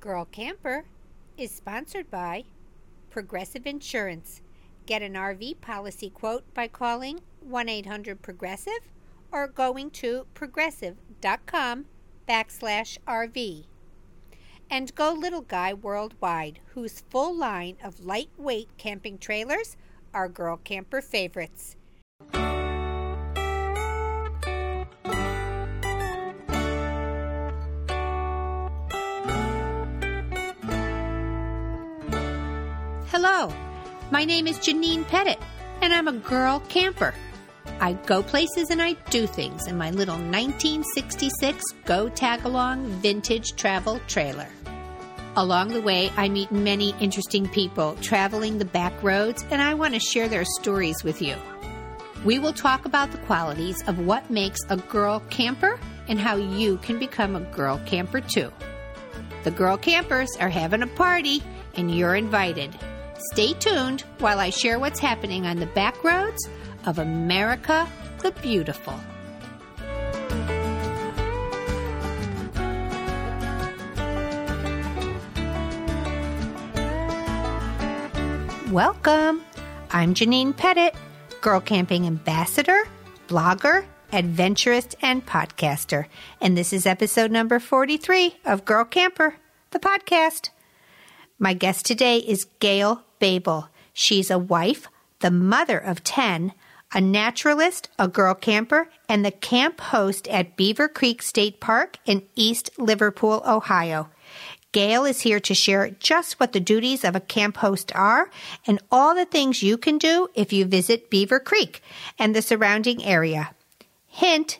Girl Camper is sponsored by Progressive Insurance. Get an RV policy quote by calling 1 800 Progressive or going to progressive.com backslash RV. And Go Little Guy Worldwide, whose full line of lightweight camping trailers are girl camper favorites. My name is Janine Pettit, and I'm a girl camper. I go places and I do things in my little 1966 Go Tag Along vintage travel trailer. Along the way, I meet many interesting people traveling the back roads, and I want to share their stories with you. We will talk about the qualities of what makes a girl camper and how you can become a girl camper too. The girl campers are having a party, and you're invited. Stay tuned while I share what's happening on the back roads of America the Beautiful. Welcome. I'm Janine Pettit, girl camping ambassador, blogger, adventurist, and podcaster. And this is episode number 43 of Girl Camper, the podcast. My guest today is Gail Bable. She's a wife, the mother of 10, a naturalist, a girl camper, and the camp host at Beaver Creek State Park in East Liverpool, Ohio. Gail is here to share just what the duties of a camp host are and all the things you can do if you visit Beaver Creek and the surrounding area. Hint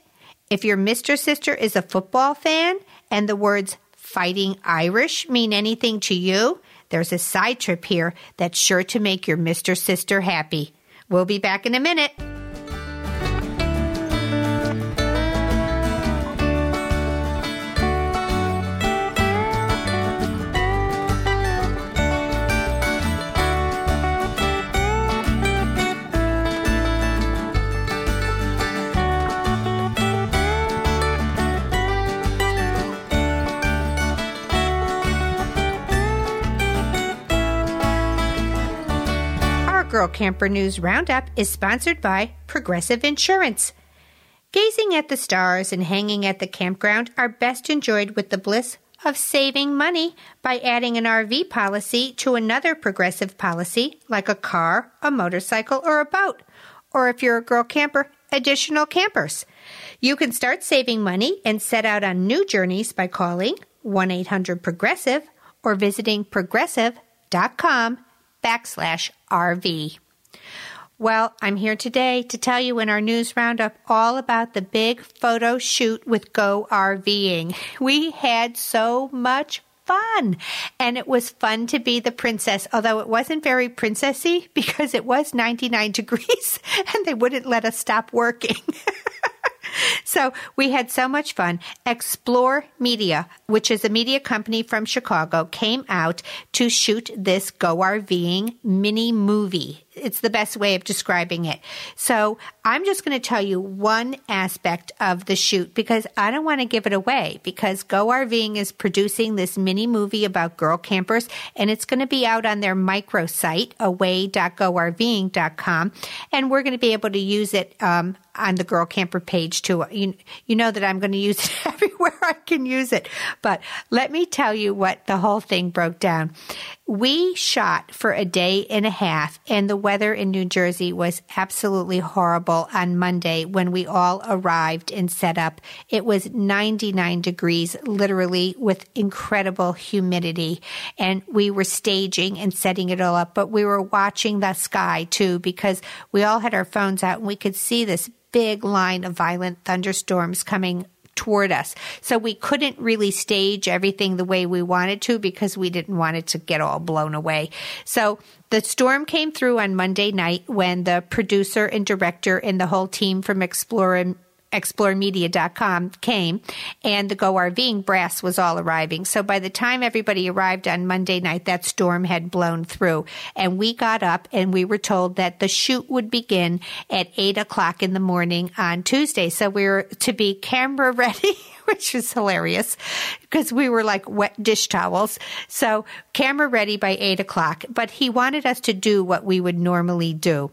if your Mr. Sister is a football fan and the words fighting Irish mean anything to you, there's a side trip here that's sure to make your Mr. Sister happy. We'll be back in a minute. Girl Camper News Roundup is sponsored by Progressive Insurance. Gazing at the stars and hanging at the campground are best enjoyed with the bliss of saving money by adding an RV policy to another progressive policy like a car, a motorcycle, or a boat. Or if you're a girl camper, additional campers. You can start saving money and set out on new journeys by calling 1 800 Progressive or visiting progressive.com backslash RV. Well, I'm here today to tell you in our news roundup all about the big photo shoot with Go RVing. We had so much fun. And it was fun to be the princess, although it wasn't very princessy because it was 99 degrees and they wouldn't let us stop working. so we had so much fun. Explore Media, which is a media company from Chicago, came out to shoot this Go RVing mini movie. It's the best way of describing it. So I'm just going to tell you one aspect of the shoot because I don't want to give it away because Go RVing is producing this mini movie about girl campers and it's going to be out on their micro site, away.gorving.com. And we're going to be able to use it um, on the girl camper page too. You, you know that I'm going to use it everywhere I can use it. But let me tell you what the whole thing broke down. We shot for a day and a half, and the weather in New Jersey was absolutely horrible on Monday when we all arrived and set up. It was 99 degrees, literally, with incredible humidity. And we were staging and setting it all up, but we were watching the sky too because we all had our phones out and we could see this big line of violent thunderstorms coming toward us. So we couldn't really stage everything the way we wanted to because we didn't want it to get all blown away. So the storm came through on Monday night when the producer and director and the whole team from Explorer exploremedia.com came and the Go RVing brass was all arriving. So by the time everybody arrived on Monday night, that storm had blown through and we got up and we were told that the shoot would begin at eight o'clock in the morning on Tuesday. So we were to be camera ready. which was hilarious because we were like wet dish towels. So camera ready by eight o'clock, but he wanted us to do what we would normally do.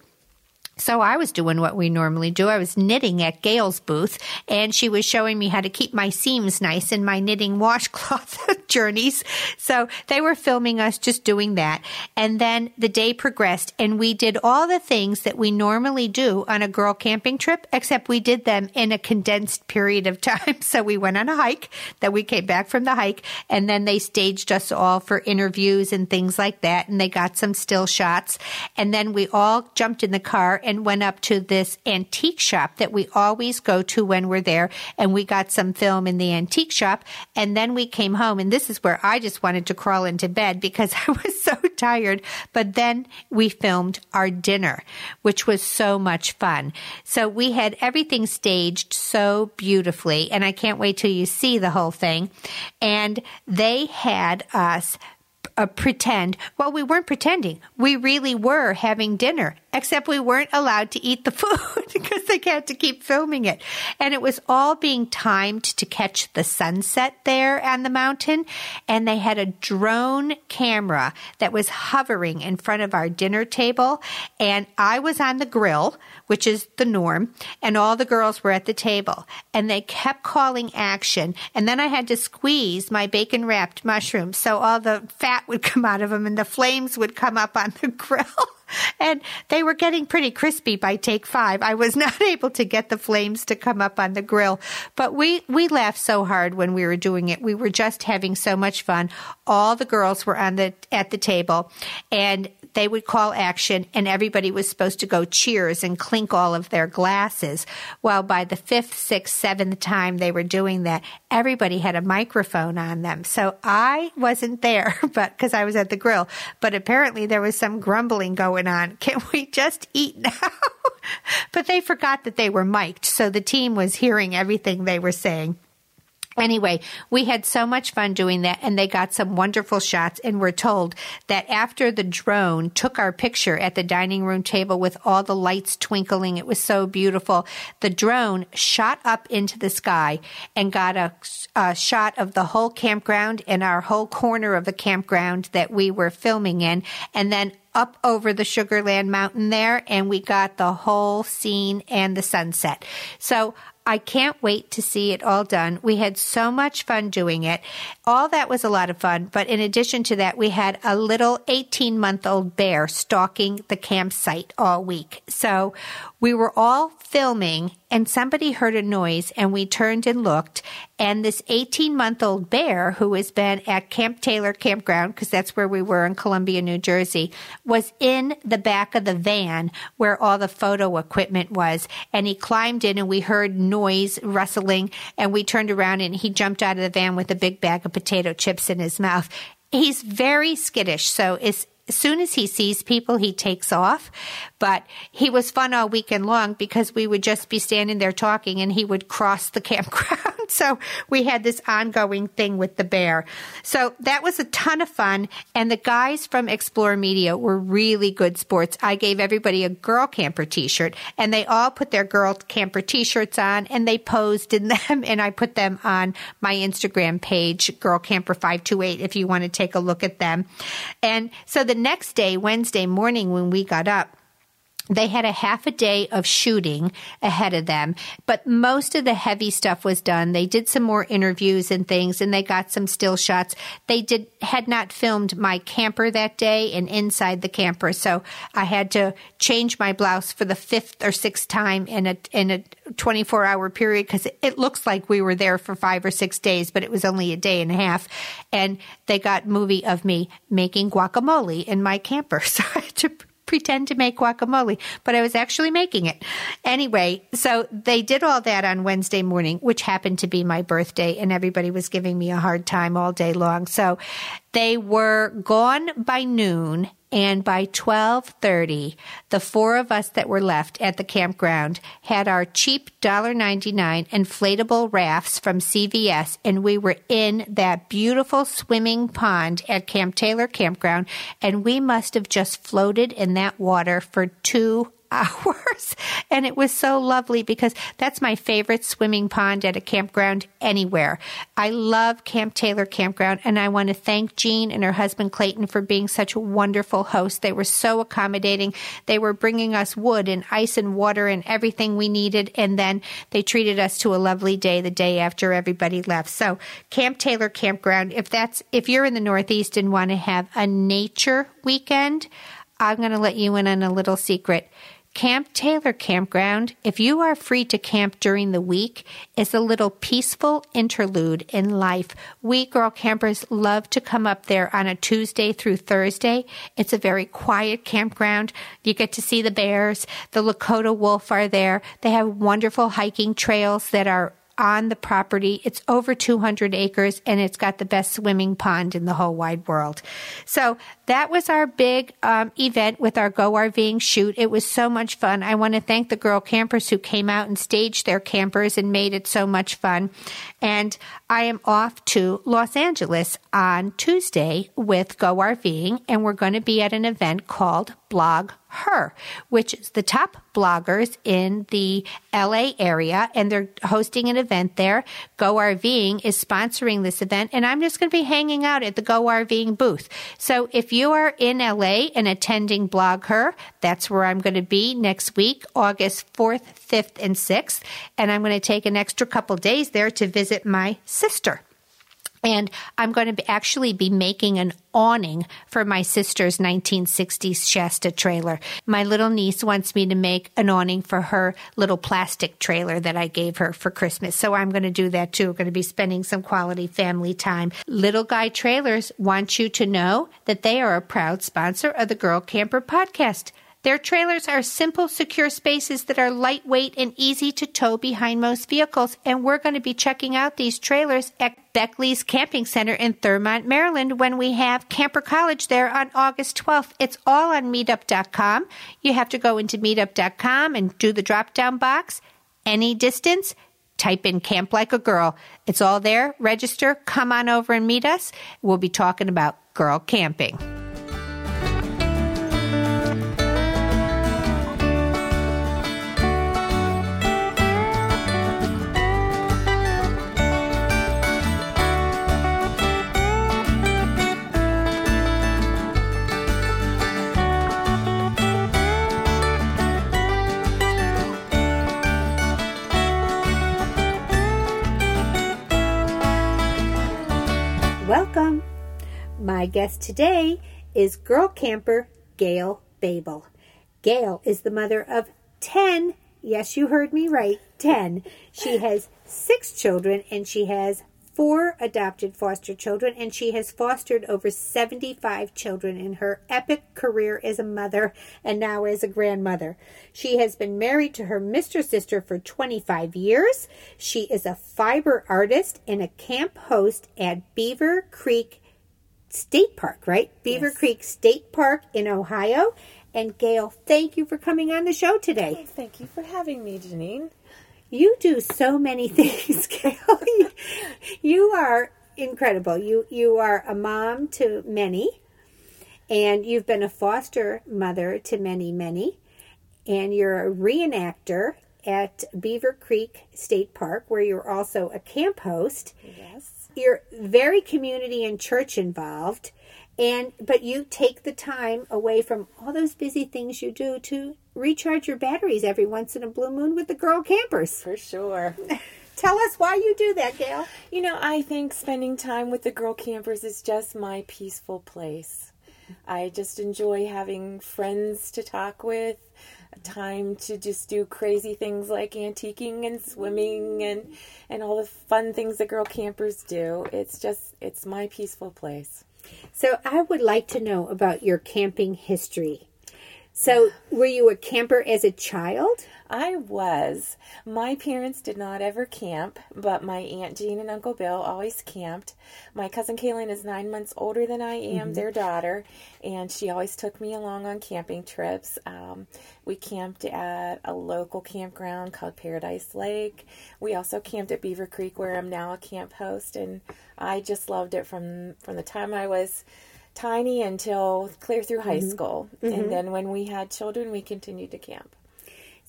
So I was doing what we normally do. I was knitting at Gail's booth and she was showing me how to keep my seams nice in my knitting washcloth journeys. So they were filming us just doing that. And then the day progressed and we did all the things that we normally do on a girl camping trip, except we did them in a condensed period of time. So we went on a hike, then we came back from the hike and then they staged us all for interviews and things like that. And they got some still shots. And then we all jumped in the car and went up to this antique shop that we always go to when we're there. And we got some film in the antique shop. And then we came home. And this is where I just wanted to crawl into bed because I was so tired. But then we filmed our dinner, which was so much fun. So we had everything staged so beautifully. And I can't wait till you see the whole thing. And they had us uh, pretend. Well, we weren't pretending. We really were having dinner, except we weren't allowed to eat the food because they had to keep filming it. And it was all being timed to catch the sunset there on the mountain. And they had a drone camera that was hovering in front of our dinner table. And I was on the grill which is the norm, and all the girls were at the table. And they kept calling action. And then I had to squeeze my bacon wrapped mushrooms so all the fat would come out of them and the flames would come up on the grill. and they were getting pretty crispy by take five. I was not able to get the flames to come up on the grill, but we, we laughed so hard when we were doing it. We were just having so much fun. All the girls were on the, at the table and they would call action and everybody was supposed to go cheers and clink all of their glasses. Well, by the fifth, sixth, seventh time they were doing that, everybody had a microphone on them. So I wasn't there, but because I was at the grill, but apparently there was some grumbling going on. Can we just eat now? but they forgot that they were mic'd. So the team was hearing everything they were saying. Anyway, we had so much fun doing that and they got some wonderful shots and we're told that after the drone took our picture at the dining room table with all the lights twinkling, it was so beautiful. The drone shot up into the sky and got a, a shot of the whole campground and our whole corner of the campground that we were filming in and then up over the Sugarland Mountain there and we got the whole scene and the sunset. So I can't wait to see it all done. We had so much fun doing it. All that was a lot of fun. But in addition to that, we had a little 18 month old bear stalking the campsite all week. So we were all filming and somebody heard a noise and we turned and looked and this 18 month old bear who has been at Camp Taylor campground because that's where we were in Columbia, New Jersey was in the back of the van where all the photo equipment was and he climbed in and we heard noise rustling and we turned around and he jumped out of the van with a big bag of potato chips in his mouth he's very skittish. So as soon as he sees people, he takes off. But he was fun all weekend long because we would just be standing there talking and he would cross the campground. So we had this ongoing thing with the bear. So that was a ton of fun. And the guys from Explore Media were really good sports. I gave everybody a girl camper t-shirt and they all put their girl camper t-shirts on and they posed in them. And I put them on my Instagram page, Girl Camper 528, if you want to take a look at them. And so the next day, Wednesday morning, when we got up, they had a half a day of shooting ahead of them, but most of the heavy stuff was done. They did some more interviews and things and they got some still shots. They did, had not filmed my camper that day and inside the camper. So I had to change my blouse for the fifth or sixth time in a, in a 24 hour period because it, looks like we were there for five or six days, but it was only a day and a half. And they got movie of me making guacamole in my camper. So I had to pretend to make guacamole, but I was actually making it. Anyway, so they did all that on Wednesday morning, which happened to be my birthday, and everybody was giving me a hard time all day long. So they were gone by noon and by 12:30 the four of us that were left at the campground had our cheap $1.99 inflatable rafts from CVS and we were in that beautiful swimming pond at Camp Taylor Campground and we must have just floated in that water for 2 hours. And it was so lovely because that's my favorite swimming pond at a campground anywhere. I love Camp Taylor Campground and I want to thank Jean and her husband Clayton for being such wonderful hosts. They were so accommodating. They were bringing us wood and ice and water and everything we needed. And then they treated us to a lovely day the day after everybody left. So Camp Taylor Campground, if that's, if you're in the Northeast and want to have a nature weekend, I'm going to let you in on a little secret. Camp Taylor Campground, if you are free to camp during the week, is a little peaceful interlude in life. We girl campers love to come up there on a Tuesday through Thursday. It's a very quiet campground. You get to see the bears. The Lakota wolf are there. They have wonderful hiking trails that are on the property. It's over 200 acres and it's got the best swimming pond in the whole wide world. So that was our big um, event with our Go RVing shoot. It was so much fun. I want to thank the girl campers who came out and staged their campers and made it so much fun. And I am off to Los Angeles on Tuesday with Go RVing and we're going to be at an event called Blog Her, which is the top bloggers in the LA area, and they're hosting an event there. Go RVing is sponsoring this event, and I'm just going to be hanging out at the Go RVing booth. So if you are in LA and attending Blog Her, that's where I'm going to be next week, August 4th, 5th, and 6th, and I'm going to take an extra couple days there to visit my sister. And I'm going to be actually be making an awning for my sister's 1960s Shasta trailer. My little niece wants me to make an awning for her little plastic trailer that I gave her for Christmas. So I'm going to do that too. We're going to be spending some quality family time. Little Guy Trailers want you to know that they are a proud sponsor of the Girl Camper podcast. Their trailers are simple, secure spaces that are lightweight and easy to tow behind most vehicles. And we're going to be checking out these trailers at Beckley's Camping Center in Thurmont, Maryland when we have Camper College there on August 12th. It's all on meetup.com. You have to go into meetup.com and do the drop down box. Any distance, type in Camp Like a Girl. It's all there. Register, come on over and meet us. We'll be talking about girl camping. Guest today is girl camper Gail Bable. Gail is the mother of 10, yes, you heard me right, 10. She has six children and she has four adopted foster children, and she has fostered over 75 children in her epic career as a mother and now as a grandmother. She has been married to her Mr. Sister for 25 years. She is a fiber artist and a camp host at Beaver Creek State Park, right? Beaver Yes. Creek State Park in Ohio. And Gail, thank you for coming on the show today. Thank you for having me, Janine. You do so many things, Gail. You- you are incredible. You you are a mom to many, and you've been a foster mother to many, many, and you're a reenactor at Beaver Creek State Park, where you're also a camp host. Yes. You're very community and church involved, and but you take the time away from all those busy things you do to recharge your batteries every once in a blue moon with the girl campers. For sure. Tell us why you do that, Gail. You know, I think spending time with the girl campers is just my peaceful place. I just enjoy having friends to talk with, time to just do crazy things like antiquing and swimming and and all the fun things that girl campers do. It's just it's my peaceful place. So I would like to know about your camping history. So were you a camper as a child? I was. My parents did not ever camp, but my Aunt Jean and Uncle Bill always camped. My cousin Kaylin is nine months older than I am, Mm-hmm. their daughter, and she always took me along on camping trips. Um, we camped at a local campground called Paradise Lake. We also camped at Beaver Creek, where I'm now a camp host, and I just loved it from from the time I was tiny until clear through high Mm-hmm. school. And then when we had children, we continued to camp.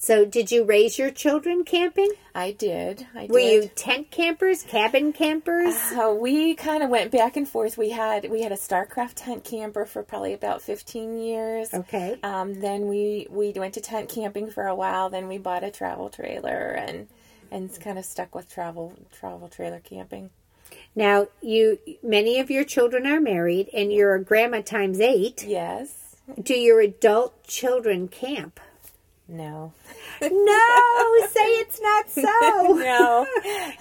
So, did you raise your children camping? I did. I Were you tent campers, cabin campers? So we kind of went back and forth. We had we had a Starcraft tent camper for probably about fifteen years. Okay. Um, then we we went to tent camping for a while. Then we bought a travel trailer and and kind of stuck with travel travel trailer camping. Now, you many of your children are married, and you're a grandma times eight. Yes. Do your adult children camp? No. No, say it's not so. No.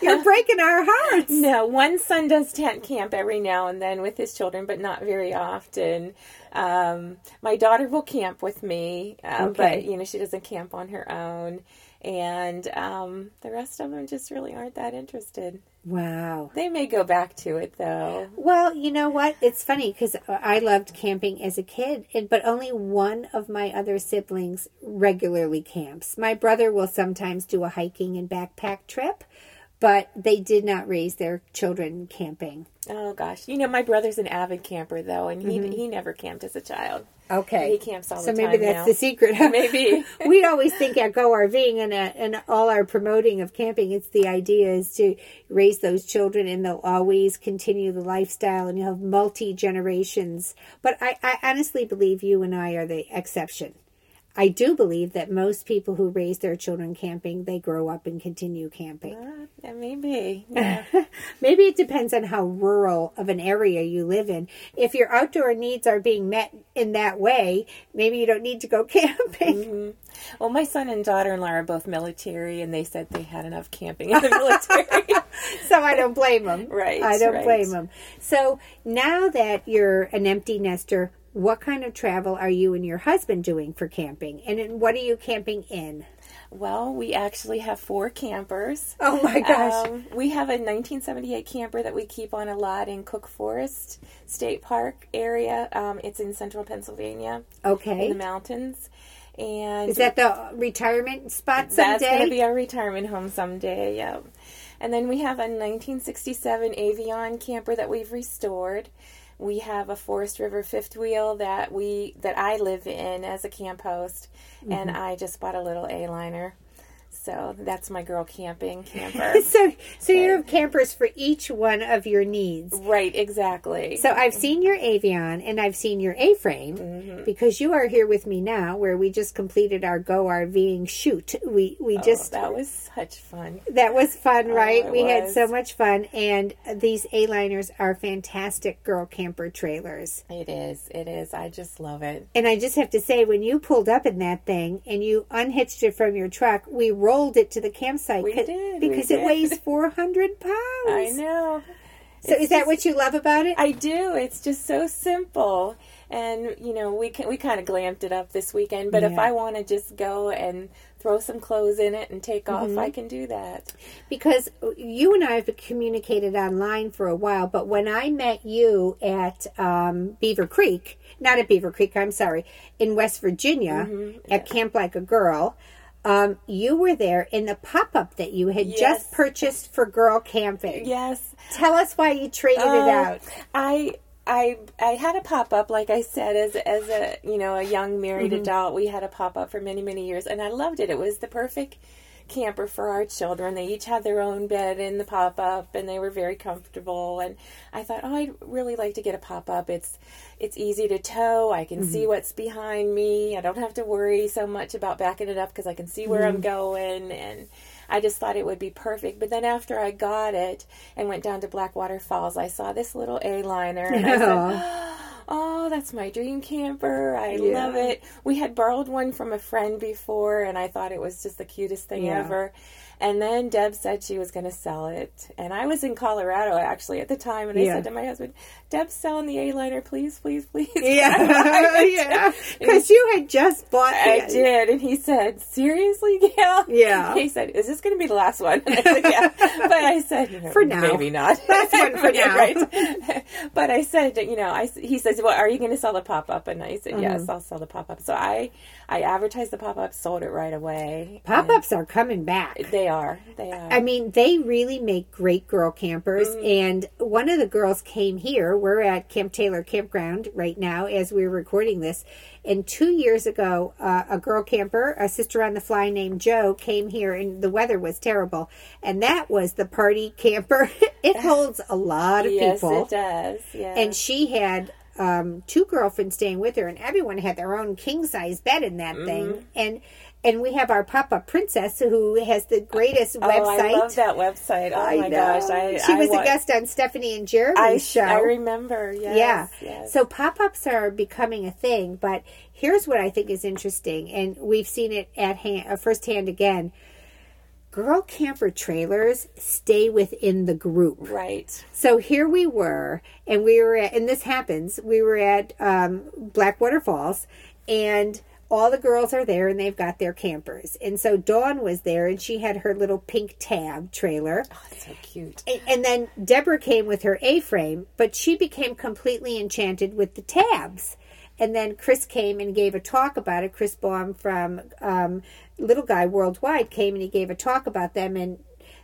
You're breaking our hearts. No, one son does tent camp every now and then with his children, but not very often. Um, my daughter will camp with me, uh, Okay. but you know she doesn't camp on her own, and um, the rest of them just really aren't that interested. Wow. They may go back to it though. Well, you know what? It's funny because I loved camping as a kid, but only one of my other siblings regularly camps. My brother will sometimes do a hiking and backpack trip, but they did not raise their children camping. Oh gosh, you know my brother's an avid camper though, and he he never camped as a child. Okay. He camps all so the maybe that's now. the secret. Maybe. we always think at Go RVing and, uh, and all our promoting of camping, it's the idea is to raise those children and they'll always continue the lifestyle and you'll have multi generations. But I, I honestly believe you and I are the exception. I do believe that most people who raise their children camping, they grow up and continue camping. Uh, yeah, maybe. Yeah. Maybe it depends on how rural of an area you live in. If your outdoor needs are being met in that way, maybe you don't need to go camping. Well, my son and daughter-in-law are both military, and they said they had enough camping in the military. so I don't blame them. Right, I don't right. blame them. So now that you're an empty nester, what kind of travel are you and your husband doing for camping? And what are you camping in? well, we actually have four campers. Oh my gosh. Um, we have a 1978 camper that we keep on a lot in Cook Forest State Park area. Um, it's in central Pennsylvania, Okay. in the mountains. And Is that the retirement spot someday? That's going to be our retirement home someday. Yeah. And then we have a 1967 Avion camper that we've restored. We have a Forest River fifth wheel that we that I live in as a camp host, and mm-hmm. I just bought a little A liner. So that's my girl camping camper. so, so you have campers for each one of your needs. right, exactly. So I've seen your Avion and I've seen your A-frame Mm-hmm. because you are here with me now, where we just completed our Go RVing shoot. We we Oh, just that was such fun. That was fun, right? it we had so much fun. And these A-liners are fantastic girl camper trailers. It is. It is. I just love it. And I just have to say, when you pulled up in that thing and you unhitched it from your truck, we rolled it to the campsite We did, we because it weighs 400 pounds. I know. So is that what you love about it? I do. It's just so simple. And you know, we can, we kind of glamped it up this weekend. But if I want to just go and throw some clothes in it and take Mm-hmm. off, I can do that. because you and I have communicated online for a while, but when I met you at um, Beaver Creek, not at Beaver Creek, I'm sorry, in West Virginia at Camp Like a Girl, um, you were there in the pop up that you had Yes. just purchased for girl camping. Yes. Tell us why you traded it Oh, out. I I I had a pop up, like I said, as as a you know a young married Mm-hmm. adult. We had a pop up for many many years, and I loved it. It was the perfect camper for our children. They each had their own bed in the pop up, and they were very comfortable. And I thought, oh, I'd really like to get a pop up. It's it's easy to tow. I can Mm-hmm. see what's behind me. I don't have to worry so much about backing it up because I can see where Mm-hmm. I'm going and. I just thought it would be perfect. But then after I got it and went down to Blackwater Falls, I saw this little A liner and I said, Oh, Oh, that's my dream camper. I Yeah. love it. We had borrowed one from a friend before and I thought it was just the cutest thing Yeah. ever. And then Deb said she was going to sell it. And I was in Colorado actually at the time. And I Yeah. said to my husband, Deb's selling the A liner, please, please, please. Yeah, yeah. Because you had just bought I it. did. And he said, Seriously, Gail? Yeah. He said, Is this going to be the last one? And I said, Yeah. but I said, you know, For now. Maybe not. Last one for now. Right. but I said, you know, I, he says, Well, are you going to sell the pop up? And I said, Mm-hmm. Yes, I'll sell the pop up. So I, I advertised the pop up, sold it right away. Pop ups are coming back. They are. They are. I mean, they really make great girl campers. And one of the girls came here. We're at Camp Taylor Campground right now as we're recording this. And two years ago, uh, a girl camper, a sister on the fly named Joe, came here and the weather was terrible. And that was the party camper. it holds a lot of yes, people. it does. Yeah. And she had um, two girlfriends staying with her, and everyone had their own king size bed in that Mm-hmm. thing. And and we have our pop up princess who has the greatest oh, website. I love that website. Oh I my know. gosh. I, she I was wa- a guest on Stephanie and Jeremy's I, show. I remember. Yes, yeah. Yes. So pop ups are becoming a thing, but here's what I think is interesting, and we've seen it at hand, uh, firsthand again. Girl camper trailers stay within the group. right. So here we were, and we were at, and this happens, we were at um, Blackwater Falls, and all the girls are there and they've got their campers. And so Dawn was there and she had her little pink tab trailer. Oh, it's so cute. And, and then Deborah came with her A frame, but she became completely enchanted with the tabs. And then Chris came and gave a talk about it. Chris Baum from um, Little Guy Worldwide came and he gave a talk about them, and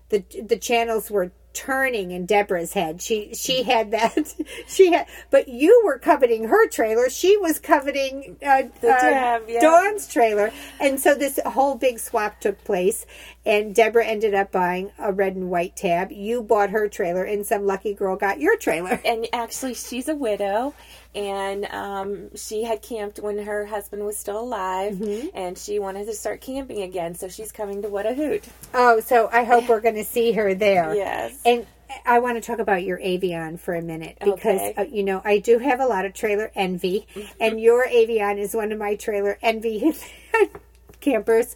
the the channels were turning in Deborah's head. She she had that she had, but you were coveting her trailer. She was coveting uh, The uh, yeah. Dawn's trailer, and so this whole big swap took place. And Deborah ended up buying a red and white tab. You bought her trailer, and some lucky girl got your trailer. And actually, she's a widow, and um, she had camped when her husband was still alive, Mm-hmm. and she wanted to start camping again. So she's coming to What a Hoot. Oh, so I hope we're going to see her there. Yes. And I want to talk about your Avion for a minute because Okay. uh, you know I do have a lot of trailer envy, and your Avion is one of my trailer envy campers.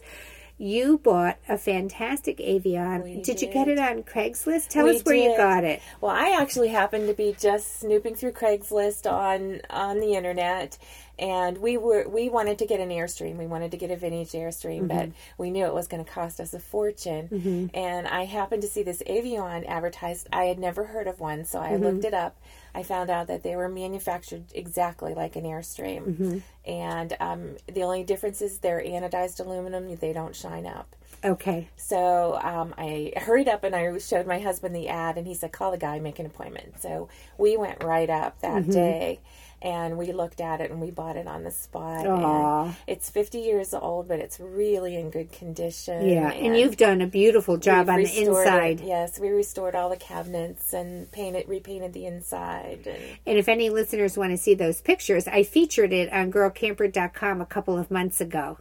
You bought a fantastic Avion. We did, you get it on Craigslist? Tell We us where you got it. Well, I actually happened to be just snooping through Craigslist on on the internet, and we were we wanted to get an airstream. We wanted to get a vintage airstream, mm-hmm. but we knew it was going to cost us a fortune. Mm-hmm. And I happened to see this Avion advertised. I had never heard of one, so I mm-hmm. looked it up. I found out that they were manufactured exactly like an airstream, and um, the only difference is they're anodized aluminum. They don't shine up. Okay. So um, I hurried up and I showed my husband the ad, and he said, "Call the guy, make an appointment." So we went right up that Mm-hmm. day, and we looked at it and we bought it on the spot. And it's 50 years old, but it's really in good condition. Yeah, and you've done a beautiful job on the restored it. inside. Yes, we restored all the cabinets and painted, repainted the inside. And And if any listeners want to see those pictures, I featured it on girlcamper.com a couple of months ago.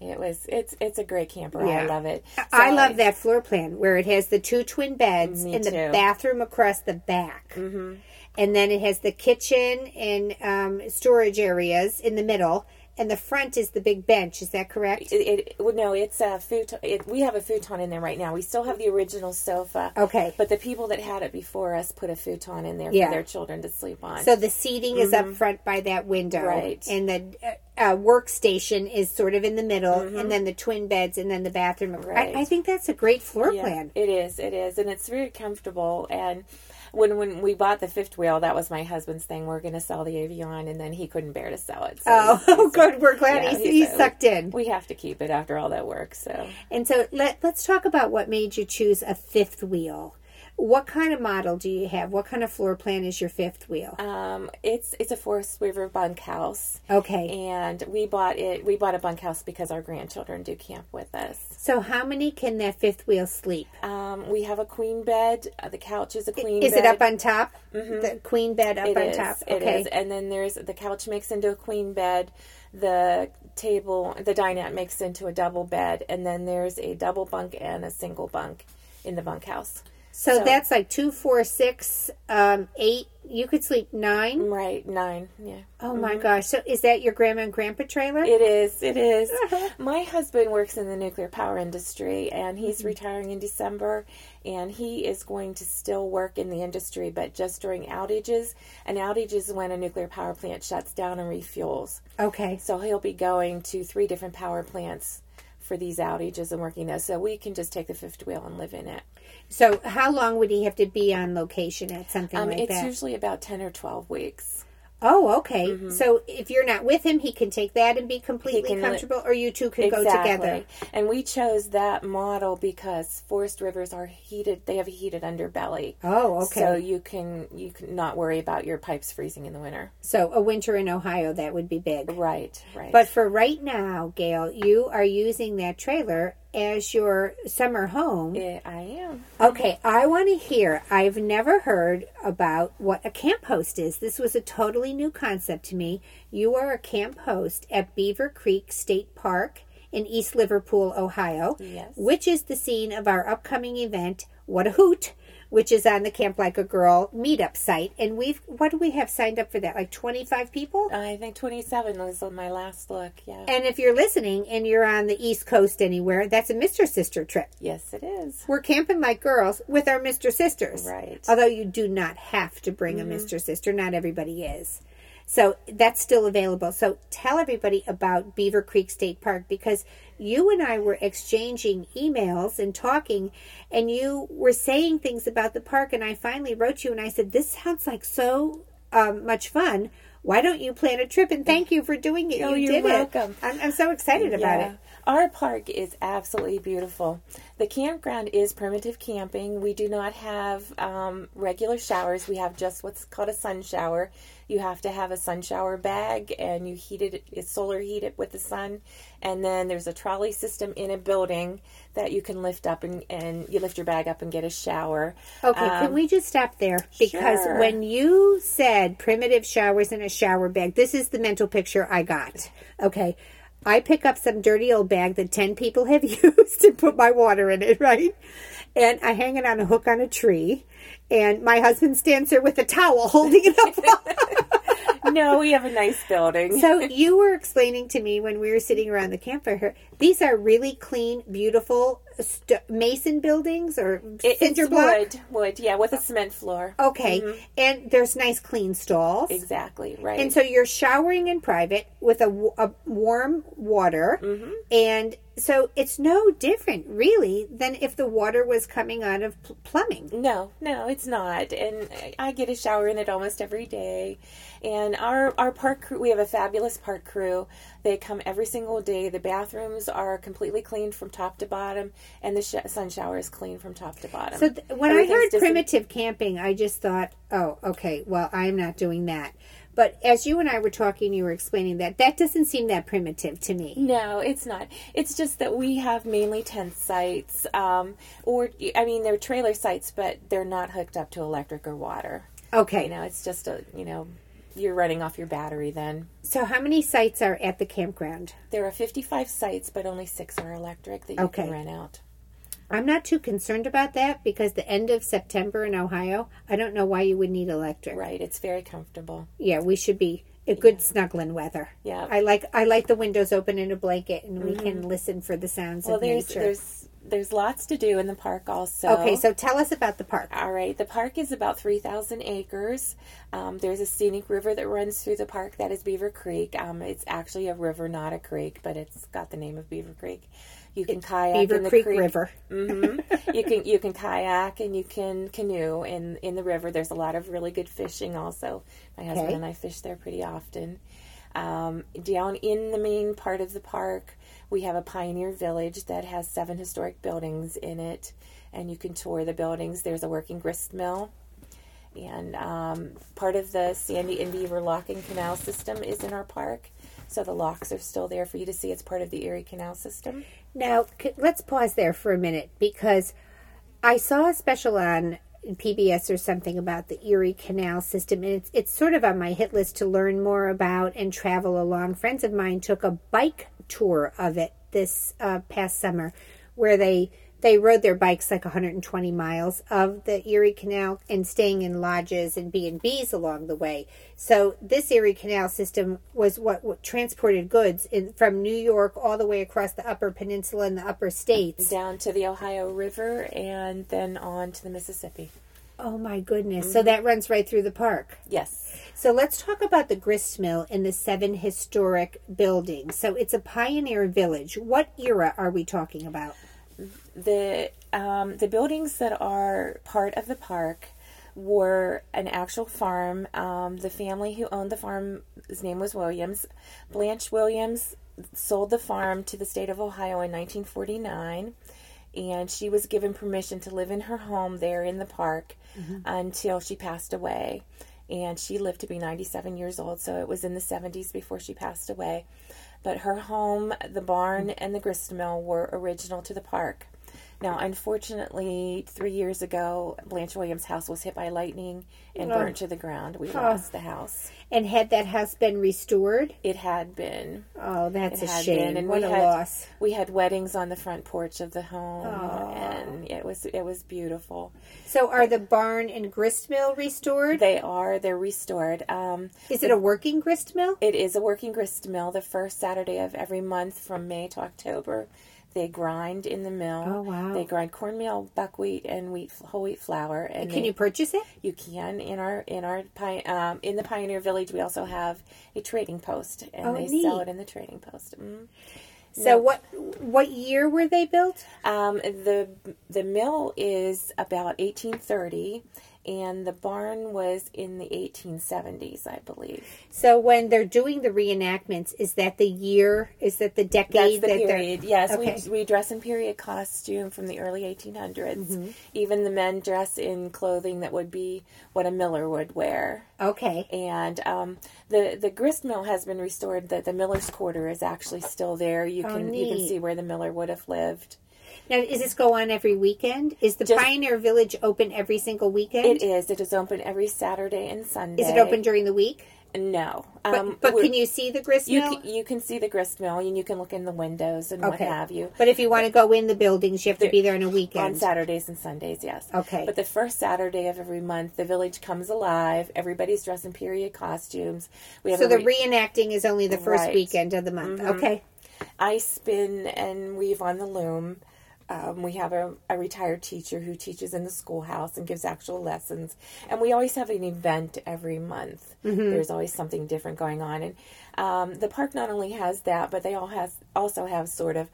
it was it's it's a great camper. Yeah. I love it. I So love that floor plan where it has the two twin beds and the bathroom across the back. Mm-hmm. And then it has the kitchen and um, storage areas in the middle. And the front is the big bench. Is that correct? It, it well, no, it's a futon. It, we have a futon in there right now. We still have the original sofa. Okay. But the people that had it before us put a futon in there Yeah. for their children to sleep on. So the seating is up front by that window. Mm-hmm. Right. And the uh, uh, workstation is sort of in the middle. And then the twin beds and then the bathroom. Mm-hmm. Right. I, I think that's a great floor yeah, plan. it is. It is, and it's very comfortable. And when when we bought the fifth wheel, that was my husband's thing. We're going to sell the Avion, and then he couldn't bear to sell it. So Oh, he- he good. We're glad Yeah, he's, he said, sucked in. We have to keep it after all that work. So And so let, let's talk about what made you choose a fifth wheel. What kind of model do you have? What kind of floor plan is your fifth wheel? um, it's it's a Forest River bunkhouse. Okay. and we bought it we bought a bunkhouse because our grandchildren do camp with us So how many can that fifth wheel sleep? um, we have a queen bed uh, the couch is a queen bed. Is bed it up on top? The queen bed up It on is, top. it Okay. is. and then there's the couch makes into a queen bed the table the dinette makes into a double bed and then there's a double bunk and a single bunk in the bunkhouse So, So- that's like two, four, six, um, eight. You could sleep nine. Right, nine. Yeah. Oh my gosh! So is that your grandma and grandpa trailer? It is. It is. Uh-huh. My husband works in the nuclear power industry, and Mm-hmm. he's retiring in December. And he is going to still work in the industry, but just during outages. An outage is when a nuclear power plant shuts down and refuels. okay. So he'll be going to three different power plants for these outages and working those. So we can just take the fifth wheel and live in it. So how long would he have to be on location at something Um, like it's that? It's usually about ten or twelve weeks. oh, okay. So if you're not with him, he can take that and be completely comfortable, or you two can go together. And we chose that model because forest rivers are heated. They have a heated underbelly. Oh, okay. So you can you can not worry about your pipes freezing in the winter. So a winter in Ohio that would be big. Right, right. But for right now, Gail, you are using that trailer as your summer home. Yeah, I am. Okay, I want to hear. I've never heard about what a camp host is. This was a totally new concept to me. You are a camp host at Beaver Creek State Park in East Liverpool, Ohio, Yes. which is the scene of our upcoming event, What a Hoot, which is on the Camp Like a Girl meetup site. And we've, what do we have signed up for that? Like 25 people? I think 27 was on my last look. Yeah. And if you're listening and you're on the East Coast anywhere, that's a Mr. Sister trip. yes, it is. We're camping like girls with our Mr. Sisters. Right. Although you do not have to bring a mm-hmm. Mr. Sister, not everybody is. So that's still available. So tell everybody about Beaver Creek State Park because you and I were exchanging emails and talking, and you were saying things about the park. And I finally wrote you and I said, This sounds like so um, much fun. Why don't you plan a trip? And thank you for doing it. Oh, you did welcome. it. I'm, I'm so excited about Yeah. it. Our park is absolutely beautiful. The campground is primitive camping. We do not have um, regular showers. We have just what's called a sun shower. You have to have a sun shower bag, and you heat it. It's solar heated with the sun, and then there's a trolley system in a building that you can lift up and, and you lift your bag up and get a shower. Okay, Um, can we just stop there? Because sure. when you said primitive showers in a shower bag, this is the mental picture I got. Okay. I pick up some dirty old bag that 10 people have used and put my water in it, right? And I hang it on a hook on a tree. And my husband stands there with a towel holding it up. No, we have a nice building. so you were explaining to me when we were sitting around the campfire, these are really clean, beautiful st- mason buildings or It- cinder block? wood, wood, yeah, with a cement floor. Okay. And there's nice clean stalls. Exactly right. And so you're showering in private with a, w- a warm water. Mm-hmm. And so it's no different, really, than if the water was coming out of pl- plumbing. No, no, it's not. And I get a shower in it almost every day. And our our park crew, we have a fabulous park crew. They come every single day. The bathrooms are completely cleaned from top to bottom, and the sh- sun shower is clean from top to bottom. So th- when I heard dis- primitive camping, I just thought, oh, okay, well, I'm not doing that. But as you and I were talking, you were explaining that. That doesn't seem that primitive to me. No, it's not. It's just that we have mainly tent sites, um, or I mean, they're trailer sites, but they're not hooked up to electric or water. Okay. You know, it's just a you know, you're running off your battery then. So how many sites are at the campground? There are 55 sites, but only six are electric that you Okay. can rent out. I'm not too concerned about that because the end of September in Ohio, I don't know why you would need electric. Right, it's very comfortable. Yeah, we should be a good snuggling weather. Yeah. I like I like the windows open in a blanket and we can listen for the sounds Well, of there's nature. there's there's lots to do in the park also. okay, so tell us about the park. All right, the park is about 3,000 acres. Um, there's a scenic river that runs through the park. That is Beaver Creek. Um, it's actually a river, not a creek, but it's got the name of Beaver Creek. You can kayak Beaver in the Creek, creek. River. hmm you can you can kayak and you can canoe in in the river. There's a lot of really good fishing. Also, my husband Okay. and I fish there pretty often. Um, down in the main part of the park, we have a pioneer village that has seven historic buildings in it, and you can tour the buildings. There's a working grist mill. And um, part of the Sandy and Beaver Lock and canal system is in our park. So the locks are still there for you to see. It's part of the Erie Canal system. Now, let's pause there for a minute because I saw a special on PBS or something about the Erie Canal system, and it's, it's sort of on my hit list to learn more about and travel along. Friends of mine took a bike tour of it this uh, past summer where they they rode their bikes like 120 miles of the Erie Canal and staying in lodges and B&Bs along the way. So this Erie Canal system was what, what transported goods in, from New York all the way across the upper peninsula and the upper states. Down to the Ohio River and then on to the Mississippi. Oh my goodness. So mm-hmm. that runs right through the park. Yes. So let's talk about the grist mill and the seven historic buildings. So it's a pioneer village. What era are we talking about? The um, the buildings that are part of the park were an actual farm. Um, the family who owned the farm, his name was Williams. Blanche Williams sold the farm to the state of Ohio in 1949, and she was given permission to live in her home there in the park until she passed away. And she lived to be 97 years old, so it was in the 70s before she passed away. But her home, the barn, and the grist mill were original to the park. Now, unfortunately, three years ago, Blanche Williams' house was hit by lightning and Oh. burnt to the ground. We lost the house. And had that house been restored? It had been. Oh, that's It a shame. been, and what we a had loss. we had weddings on the front porch of the home, Aw. and it was it was beautiful. So are the barn and grist mill restored? They are they're restored. Um, Is it a working grist mill? It is a working grist mill the first Saturday of every month from May to October. They grind in the mill. Oh, wow. They grind cornmeal, buckwheat, and wheat whole wheat flour. And Can they- you purchase it? You can in our in our um, in the Pioneer Village. We also have a trading post, and Oh, they neat. sell it in the trading post. Mm. So No. what what year were they built? Um, the the mill is about 1830, and the barn was in the 1870s, I believe. So when they're doing the reenactments, is that the year? Is that the That's decade the that period. Yes, Okay. we, we dress in period costume from the early 1800s. Mm-hmm. Even the men dress in clothing that would be what a miller would wear. okay? And um, the the grist mill has been restored. That the miller's quarter is actually still there. You Oh, can you can see where the miller would have lived. Now, is this go on every weekend? Is the Just- Pioneer Village open every single weekend? It is. It is open every Saturday and Sunday. Is it open during the week? No. But, Um, but we're- can you see the grist You mill? can, you can see the grist mill and you can look in the windows and what have you. But if you want to go in the buildings, you have to be there on a weekend. On. Saturdays and Sundays, yes. Okay. But the first Saturday of every month, the village comes alive. Everybody's dressed in period costumes. We have so the re- reenacting is only the first Right. weekend of the month. Okay. I spin and weave on the loom. Um, we have a, a retired teacher who teaches in the schoolhouse and gives actual lessons. And we always have an event every month. There's always something different going on. And um, the park not only has that, but they all has also have sort of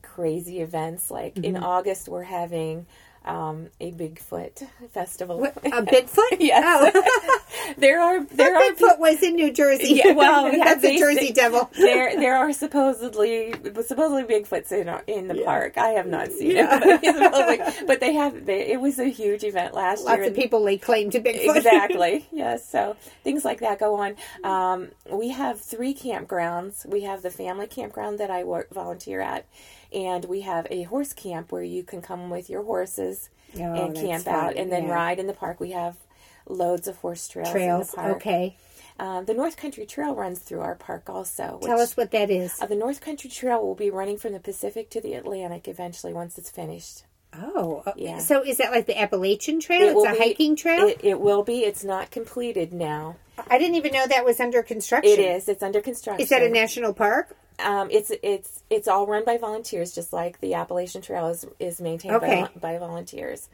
crazy events. Like in August, we're having um, a Bigfoot festival. What, a Bigfoot? yes. Oh, there are there are Bigfoot was in New Jersey. Yeah, well, yeah, that's a Jersey devil. there there are supposedly supposedly Bigfoots in our- in the park. I have not seen it, in the public, but they have. They, it was a huge event last year. Lots of people lay claim to Bigfoot. Exactly. Yes. So things like that go on. Um, we have three campgrounds. We have the family campground that I work volunteer at, and we have a horse camp where you can come with your horses Oh, and camp fun, out, and then yeah. ride in the park. We have loads of horse trails, Trails. in the park. Okay. Um, the North Country Trail runs through our park also. Tell us what that is. uh, the North Country Trail will be running from the Pacific to the Atlantic eventually once it's finished. Oh, uh, Yeah. so is that like the Appalachian Trail? It it's a be- hiking trail. It, it will be. It's not completed now. I didn't even know that was under construction. It is. It's under construction. Is that a national park? Um, it's it's it's all run by volunteers, just like the Appalachian Trail is is maintained Okay. by, by volunteers.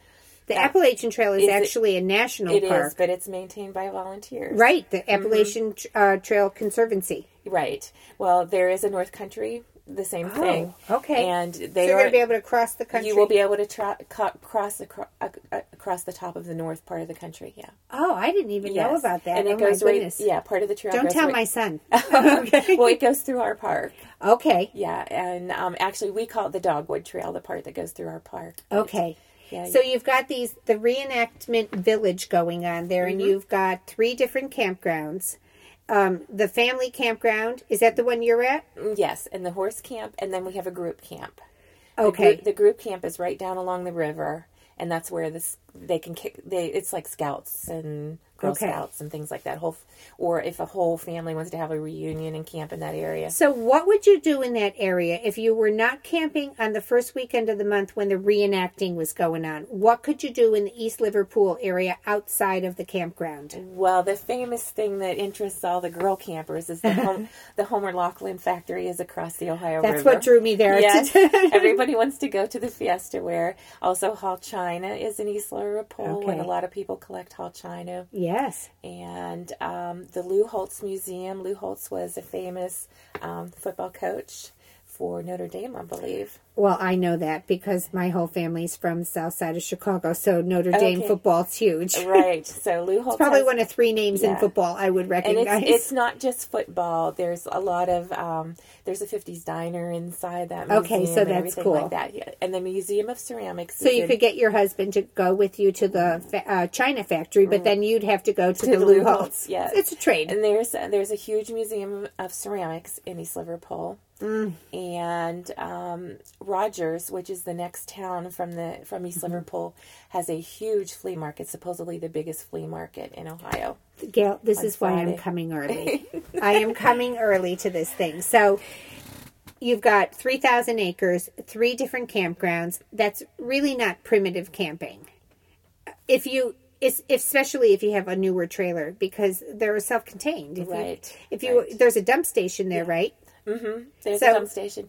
The Appalachian Trail is Is it- actually a national It is, park. but it's maintained by volunteers. Right, the Appalachian uh, Trail Conservancy. Right. Well, there is a North Country, the same thing. Oh, okay. And So they you're are going to be able to cross the country. you will be able to tra- co- cross acro- uh, uh, across the top of the north part of the country. Yeah. oh, I didn't even know about that. And oh it goes my right. Yeah, part of the trail. Don't tell right- my son. okay. well, it goes through our park. okay. Yeah, and um, actually, we call it the Dogwood Trail, the part that goes through our park. Okay. Yeah. So you've got these the reenactment village going on there, Mm-hmm. and you've got three different campgrounds. Um, the family campground is that the one you're at? yes, and the horse camp, and then we have a group camp. The Okay. group, the group camp is right down along the river, and that's where this they can kick. They it's like scouts and Girl Okay. Scouts and things like that. Whole, or if a whole family wants to have a reunion and camp in that area. So, what would you do in that area if you were not camping on the first weekend of the month when the reenacting was going on? What could you do in the East Liverpool area outside of the campground? Well, the famous thing that interests all the girl campers is the home, the Homer Laughlin factory is across the Ohio That's River. what drew me there. Yes, everybody wants to go to the Fiesta Ware. Also, Hall China is in East Liverpool, and a lot of people collect Hall China. Yes. And um, the Lou Holtz Museum. Lou Holtz was a famous um, football coach for Notre Dame, I believe. Well, I know that because my whole family's from south side of Chicago, so Notre Dame Okay. football's huge. Right. So Lou Holtz Probably has- one of three names in football I would and recognize. it's it's not just football. There's a lot of um, there's a '50s diner inside that. Okay, museum so that's cool. Like that, yeah. And the Museum of Ceramics. so you in- could get your husband to go with you to the fa- uh, China factory, but then you'd have to go to, the, Mm. the Lou Lou Holtz. Holtz, yeah. It's a trade. And there's there's a huge museum of ceramics in East Liverpool, Mm. and um, Rogers, which is the next town from the from East Mm-hmm. Liverpool, has a huge flea market, supposedly the biggest flea market in Ohio. Gail, this is why I'm coming early. I am coming early to this thing. So you've got 3,000 acres, three different campgrounds. That's really not primitive camping. If you, it's, especially if you have a newer trailer, because they're self-contained. If you- Right, if you, right. there's a dump station there, right? There's So- a dump station.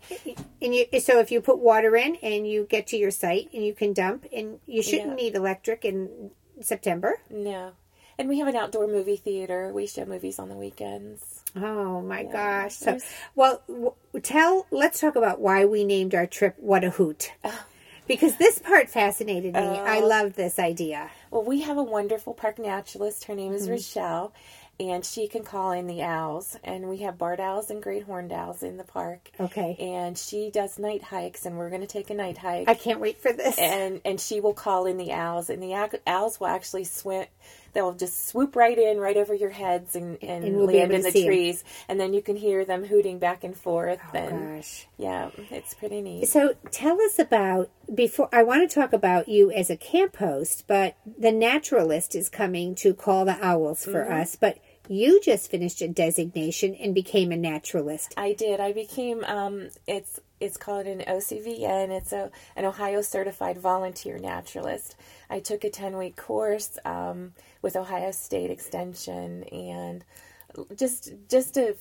And you, so if you put water in and you get to your site and you can dump, and you shouldn't Yeah. need electric in September. No. And we have an outdoor movie theater. We show movies on the weekends. Oh my gosh! So, well, w- tell. Let's talk about why we named our trip "What a Hoot," Oh. because this part fascinated me. I love this idea. Well, we have a wonderful park naturalist. Her name Mm-hmm. is Rochelle, and she can call in the owls. And we have barred owls and great horned owls in the park. Okay, And she does night hikes, and we're going to take a night hike. I can't wait for this. and and she will call in the owls, and the owls will actually swim. They'll just swoop right in, right over your heads, and, and, And we'll land in the trees. And then you can hear them hooting back and forth. oh and gosh! yeah, it's pretty neat. So tell us about before. I want to talk about you as a camp host, but the naturalist is coming to call the owls for mm-hmm. us. But you just finished a designation and became a naturalist. I did. I became um it's it's called an OCVN. It's a an Ohio certified volunteer naturalist. I took a 10-week course um with Ohio State Extension and just just to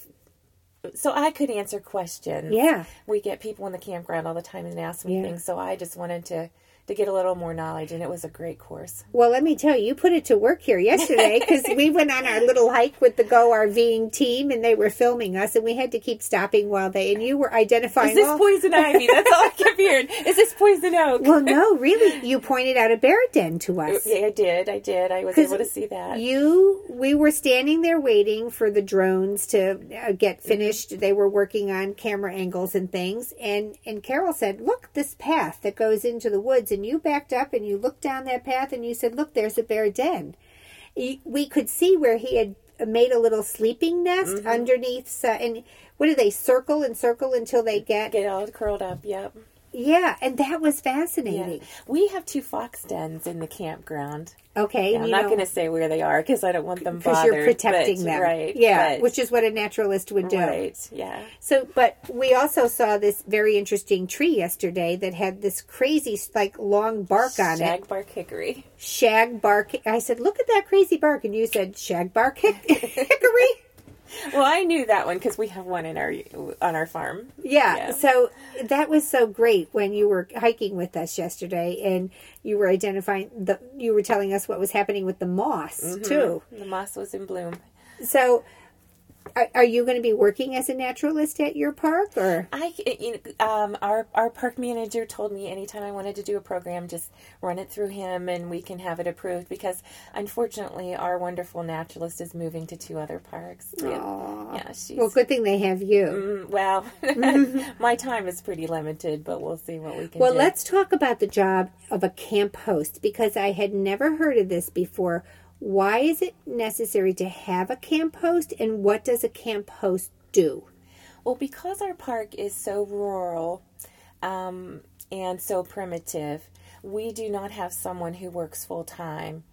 so I could answer questions. Yeah. We get people in the campground all the time and ask me Yeah. things, so I just wanted to to get a little more knowledge and it was a great course. Well, let me tell you, you put it to work here yesterday because we went on our little hike with the Go RVing team and they were filming us and we had to keep stopping while they, and you were identifying. Is this all- poison ivy? That's all I kept hearing. Is this poison oak? well, no, really, you pointed out a bear den to us. yeah, I did. I did. I was able to see that. You, we were standing there waiting for the drones to uh, get finished. They were working on camera angles and things. And, and Carol said, look, this path that goes into the woods. And you backed up and you looked down that path and you said, look, there's a bear den. We could see where he had made a little sleeping nest Mm-hmm. underneath. Uh, and what do they circle and circle until they get? Get all curled up. Yep. Yeah. And that was Yeah. fascinating. We have two fox dens in the campground. Okay. and I'm not going to say where they are because I don't want them because you're protecting but- them, right? Yeah, but- which is what a naturalist would do. right. Yeah. So, but we also saw this very interesting tree yesterday that had this crazy, like, long bark on it. Shag bark hickory. Shag bark. I said, "Look at that crazy bark," and you said, "Shag bark hick- hickory." Well, I knew that one because we have one in our on our farm. Yeah. Yeah. So that was so great when you were hiking with us yesterday, and you were identifying the. You were telling us what was happening with the moss mm-hmm. too. The moss was in bloom. So. Are, are you going to be working as a naturalist at your park, or I, you know, um, our our park manager told me anytime I wanted to do a program, just run it through him, and we can have it approved. Because unfortunately, our wonderful naturalist is moving to two other parks. Yeah, yeah, she's well, good thing they have you. Mm, well. my time is pretty limited, but we'll see what we can Well, do. let's talk about the job of a camp host because I had never heard of this before. Why is it necessary to have a camp host and what does a camp host do? Well, because our park is so rural um, and so primitive, we do not have someone who works full time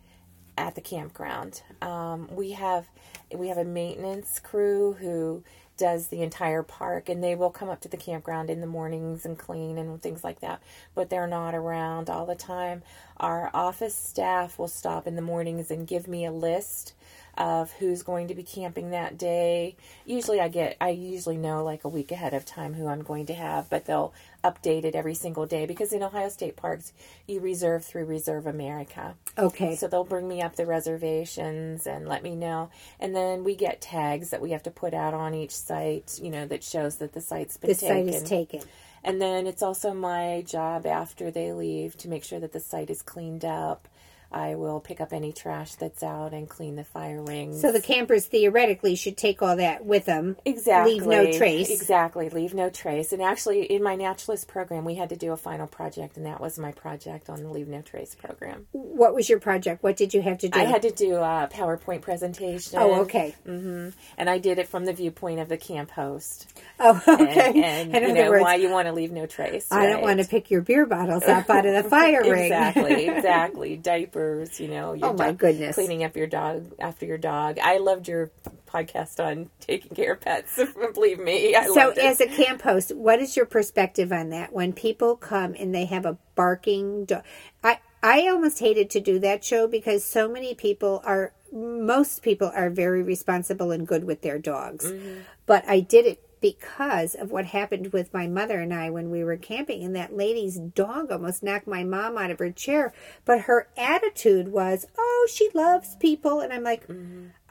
at the campground. Um, we have we have a maintenance crew who does the entire park and they will come up to the campground in the mornings and clean and things like that but they're not around all the time. Our office staff will stop in the mornings and give me a list of who's going to be camping that day. Usually I get I usually know like a week ahead of time who I'm going to have, but they'll update it every single day because in Ohio State Parks you reserve through Reserve America. Okay. So they'll bring me up the reservations and let me know. And then we get tags that we have to put out on each site, you know, that shows that the site's been the taken. site is taken. And then it's also my job after they leave to make sure that the site is cleaned up. I will pick up any trash that's out and clean the fire rings. So the campers theoretically should take all that with them. Exactly. Leave no trace. Exactly. Leave no trace. And actually, in my naturalist program, we had to do a final project, and that was my project on the Leave No Trace program. What was your project? What did you have to do? I had to do a PowerPoint presentation. Oh, okay. Mm-hmm. And I did it from the viewpoint of the camp host. Oh, okay. And, and you know, words, why you want to leave no trace. I don't want to pick your beer bottles up out of the fire ring. exactly, exactly. Diapers, you know. Your Oh, my dog- goodness. Cleaning up your dog after your dog. I loved your podcast on taking care of pets. Believe me, I So, loved it. as a camp host, what is your perspective on that? When people come and they have a barking dog, I I almost hated to do that show because so many people are, most people are very responsible and good with their dogs, mm-hmm. but I did it because of what happened with my mother and I when we were camping, and that lady's dog almost knocked my mom out of her chair. But her attitude was, "Oh, she loves people," and I'm like.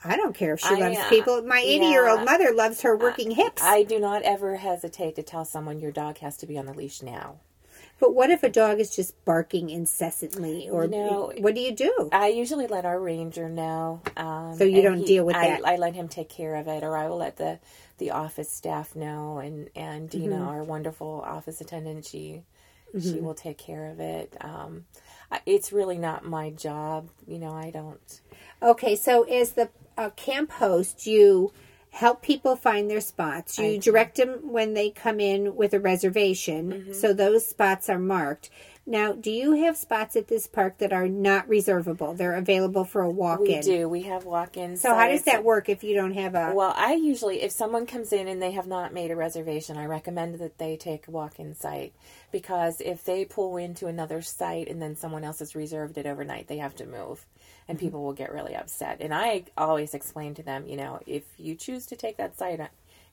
I don't care if she I, loves uh, people. My 80 year old mother loves her working hips. I do not ever hesitate to tell someone your dog has to be on the leash now. But what if a dog is just barking incessantly, or You know, what do you do? I usually let our ranger know. Um, So you don't deal with I, that? I let him take care of it, or I will let the the office staff know, and and Dina, Mm-hmm. our wonderful office attendant, she she will take care of it. Um, it's really not my job, you know. I don't. Okay, so as the uh, camp host, you help people find their spots. You direct them when they come in with a reservation, Mm-hmm. so those spots are marked. Now, do you have spots at this park that are not reservable? They're available for a walk in. We do. We have walk-ins. So how does that work if you don't have a? Well, I usually, if someone comes in and they have not made a reservation, I recommend that they take a walk in site because if they pull into another site and then someone else has reserved it overnight, they have to move and Mm-hmm. people will get really upset. And I always explain to them, you know, if you choose to take that site,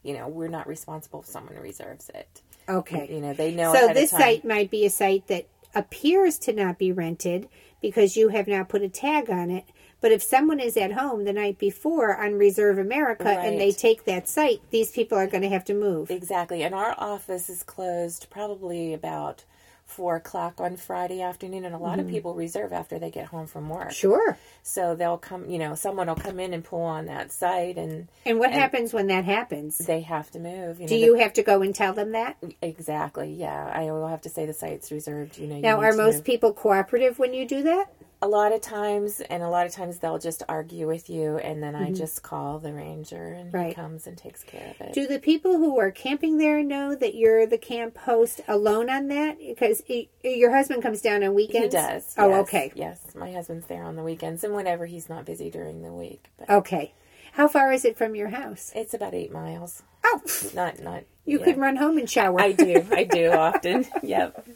you know, we're not responsible if someone reserves it. okay. You know, they know So this site might be a site that appears to not be rented because you have not put a tag on it. But if someone is at home the night before on Reserve America and they take that site, these people are going to have to move. Exactly. And our office is closed probably about four o'clock on Friday afternoon, and a lot Mm-hmm. of people reserve after they get home from work. Sure. So they'll come, you know, someone will come in and pull on that site, and And what happens when that happens? they have to move. You know, Do you have to go and tell them that? exactly? Yeah, I will have to say the site's reserved. You know, Now, need are most move. people cooperative when you do that? A lot of times, and a lot of times they'll just argue with you, and then Mm-hmm. I just call the ranger, and Right. he comes and takes care of it. Do the people who are camping there know that you're the camp host alone on that? Because your husband comes down on weekends. he does. Oh, yes, okay. Yes, my husband's there on the weekends, and whenever he's not busy during the week. But Okay. How far is it from your house? it's about eight miles. Oh, Not not. you yeah. could run home and shower. I do. I do often. Yep.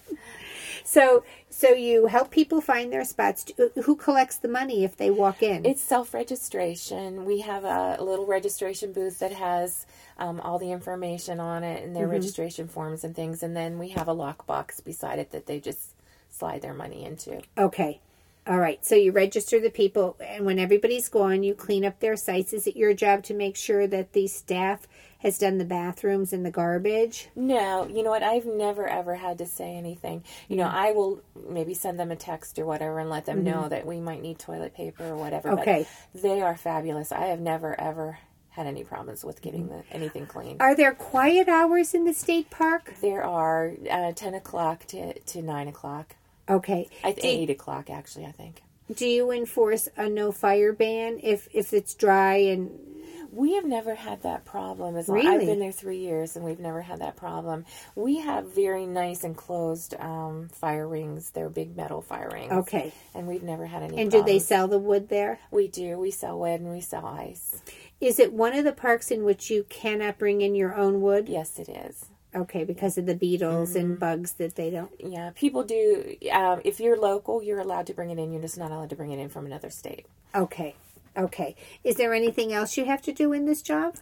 So, so you help people find their spots. Who collects the money if they walk in? It's self registration. We have a little registration booth that has um, all the information on it and their Mm-hmm. registration forms and things. And then we have a lockbox beside it that they just slide their money into. okay. All right. So you register the people, and when everybody's gone, you clean up their sites. Is it your job to make sure that the staff has done the bathrooms and the garbage? No, you know what? I've never ever had to say anything. You know, I will maybe send them a text or whatever and let them know that we might need toilet paper or whatever. Mm-hmm. Okay. But they are fabulous. I have never ever had any problems with getting the, anything clean. Are there quiet hours in the state park? There are uh, 10 o'clock to, to 9 o'clock. Okay. I 8 o'clock, actually, I think. Do you enforce a no fire ban if if it's dry and We have never had that problem. As long, I've been there three years, and we've never had that problem. We have very nice enclosed um, fire rings. They're big metal fire rings. Okay. And we've never had any. And do they sell the wood there? We do. We sell wood and we sell ice. Is it one of the parks in which you cannot bring in your own wood? Yes, it is. Okay, because of the beetles and Mm-hmm. bugs that they don't. Yeah, people do. Um, if you're local, you're allowed to bring it in. You're just not allowed to bring it in from another state. Okay, okay. Is there anything else you have to do in this job?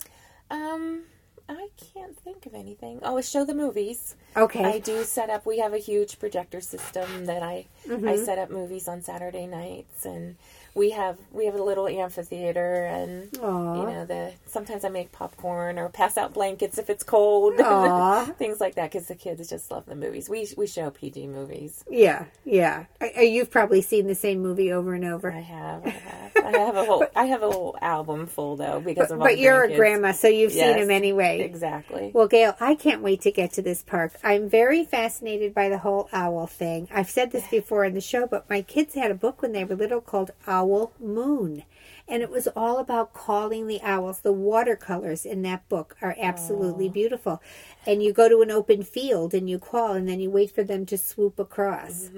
Um, I can't think of anything. Oh, show the movies. Okay. I do set up. We have a huge projector system that I I set up movies on Saturday nights, and we have we have a little amphitheater, and Aw. you know the sometimes I make popcorn or pass out blankets if it's cold, things like that because the kids just love the movies. We we show PG movies. Yeah, yeah. I, you've probably seen the same movie over and over. I have, I have, I have a whole I have a whole album full though because of all But you're a grandma, so you've seen them anyway. Exactly. Well, Gail, I can't wait to get to this park. I'm very fascinated by the whole owl thing. I've said this before in the show, but my kids had a book when they were little called Owl Moon. And it was all about calling the owls. The watercolors in that book are absolutely beautiful. And you go to an open field and you call, and then you wait for them to swoop across.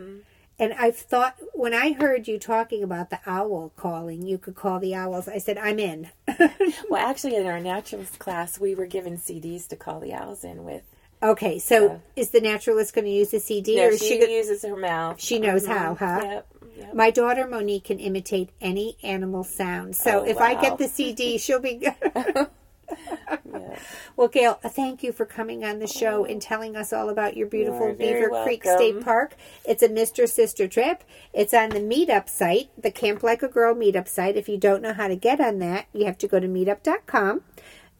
And I've thought, when I heard you talking about the owl calling, you could call the owls, I said, I'm in. Well, actually, in our naturalist class, we were given CDs to call the owls in with. Okay, so is the naturalist going to use the CD, No, or she, she? uses her mouth. She knows Mhm. how, huh? Yep. Yep. My daughter Monique can imitate any animal sound. So Oh, if I get the CD, she'll be good. Yeah. well, Gail, thank you for coming on the show and telling us all about your beautiful Beaver Creek. State Park. It's a Mr. Sister trip. It's on the meetup site, the Camp Like a Girl meetup site. If you don't know how to get on that, you have to go to meetup.com.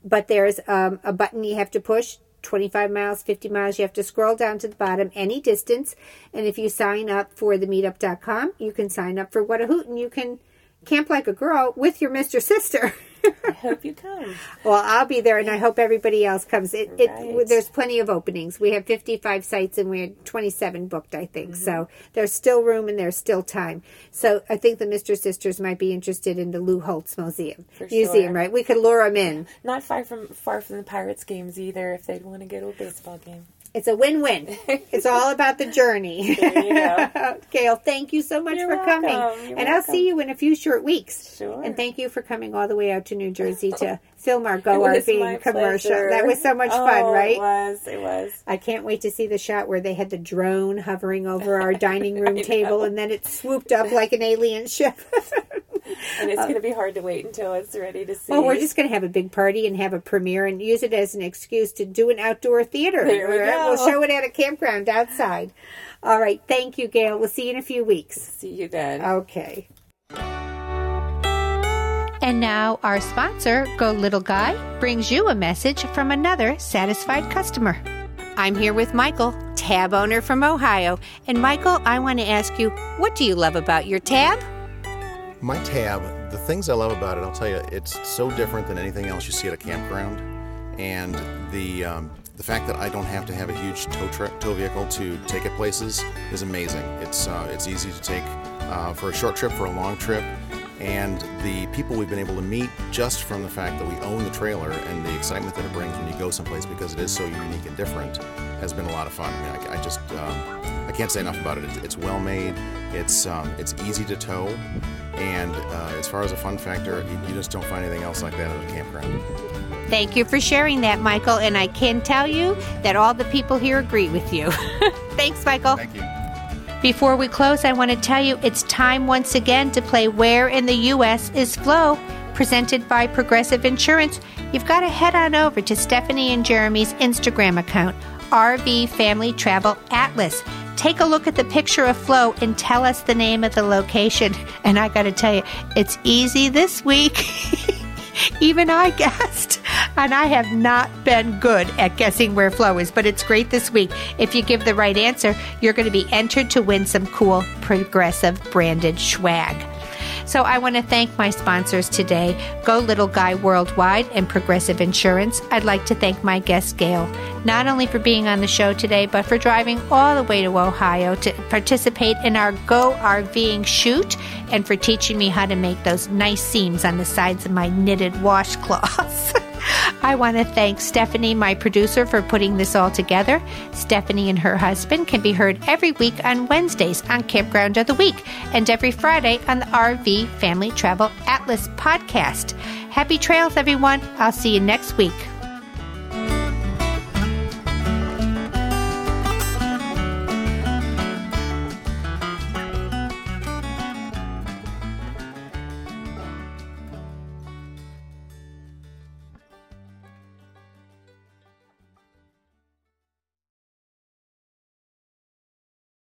But there's um, a button you have to push 25 miles, 50 miles. You have to scroll down to the bottom any distance. And if you sign up for the meetup.com, you can sign up for What a Hoot and you can camp like a girl with your Mr. Sister. I hope you come. well, I'll be there and I hope everybody else comes. It, it Right. There's plenty of openings. We have 55 sites and we had 27 booked, I think. Mm-hmm. So there's still room and there's still time. So I think the Mr. Sisters might be interested in the Lou Holtz Museum. For Museum, sure. right? We could lure them in. Not far from far from the Pirates games either. If they'd want to go to a baseball game. It's a win-win. it's all about the journey. There you go. Gail, thank you so much You're for coming. You're and I'll see you in a few short weeks. Sure. And thank you for coming all the way out to New Jersey to film our Go It RV commercial. pleasure. That was so much Oh, fun, right? It was. It was. I can't wait to see the shot where they had the drone hovering over our dining room table know. and then it swooped up like an alien ship. And it's uh, going to be hard to wait until it's ready to see. well, we're just going to have a big party and have a premiere and use it as an excuse to do an outdoor theater. There we go. We'll show it at a campground outside. All right. Thank you, Gail. We'll see you in a few weeks. see you then. Okay. And now, our sponsor, Go Little Guy, brings you a message from another satisfied customer. I'm here with Michael, tab owner from Ohio. And Michael, I want to ask you, what do you love about your tab? My tab, the things I love about it, I'll tell you, it's so different than anything else you see at a campground. And the um, the fact that I don't have to have a huge tow, truck, tow vehicle to take it places is amazing. It's uh, it's easy to take uh, for a short trip, for a long trip, and the people we've been able to meet just from the fact that we own the trailer and the excitement that it brings when you go someplace because it is so unique and different has been a lot of fun. I mean, I, I just um, I can't say enough about it. It's, it's well made. It's um, it's easy to tow, and uh, as far as a fun factor, you, you just don't find anything else like that at a campground. Thank you for sharing that, Michael. And I can tell you that all the people here agree with you. Thanks, Michael. Thank you. Before we close, I want to tell you it's time once again to play Where in the U.S. is Flo, presented by Progressive Insurance. You've got to head on over to Stephanie and Jeremy's Instagram account, RV Family Travel Atlas. Take a look at the picture of Flo and tell us the name of the location. And I got to tell you, it's easy this week. Even I guessed. And I have not been good at guessing where Flo is, but it's great this week. If you give the right answer, you're going to be entered to win some cool progressive branded swag. So I want to thank my sponsors today Go Little Guy Worldwide and Progressive Insurance. I'd like to thank my guest, Gail, not only for being on the show today, but for driving all the way to Ohio to participate in our Go RVing shoot and for teaching me how to make those nice seams on the sides of my knitted washcloths. I want to thank Stephanie, my producer, for putting this all together. Stephanie and her husband can be heard every week on Wednesdays on Campground of the Week and every Friday on the RV Family Travel Atlas podcast. Happy trails, everyone. I'll see you next week.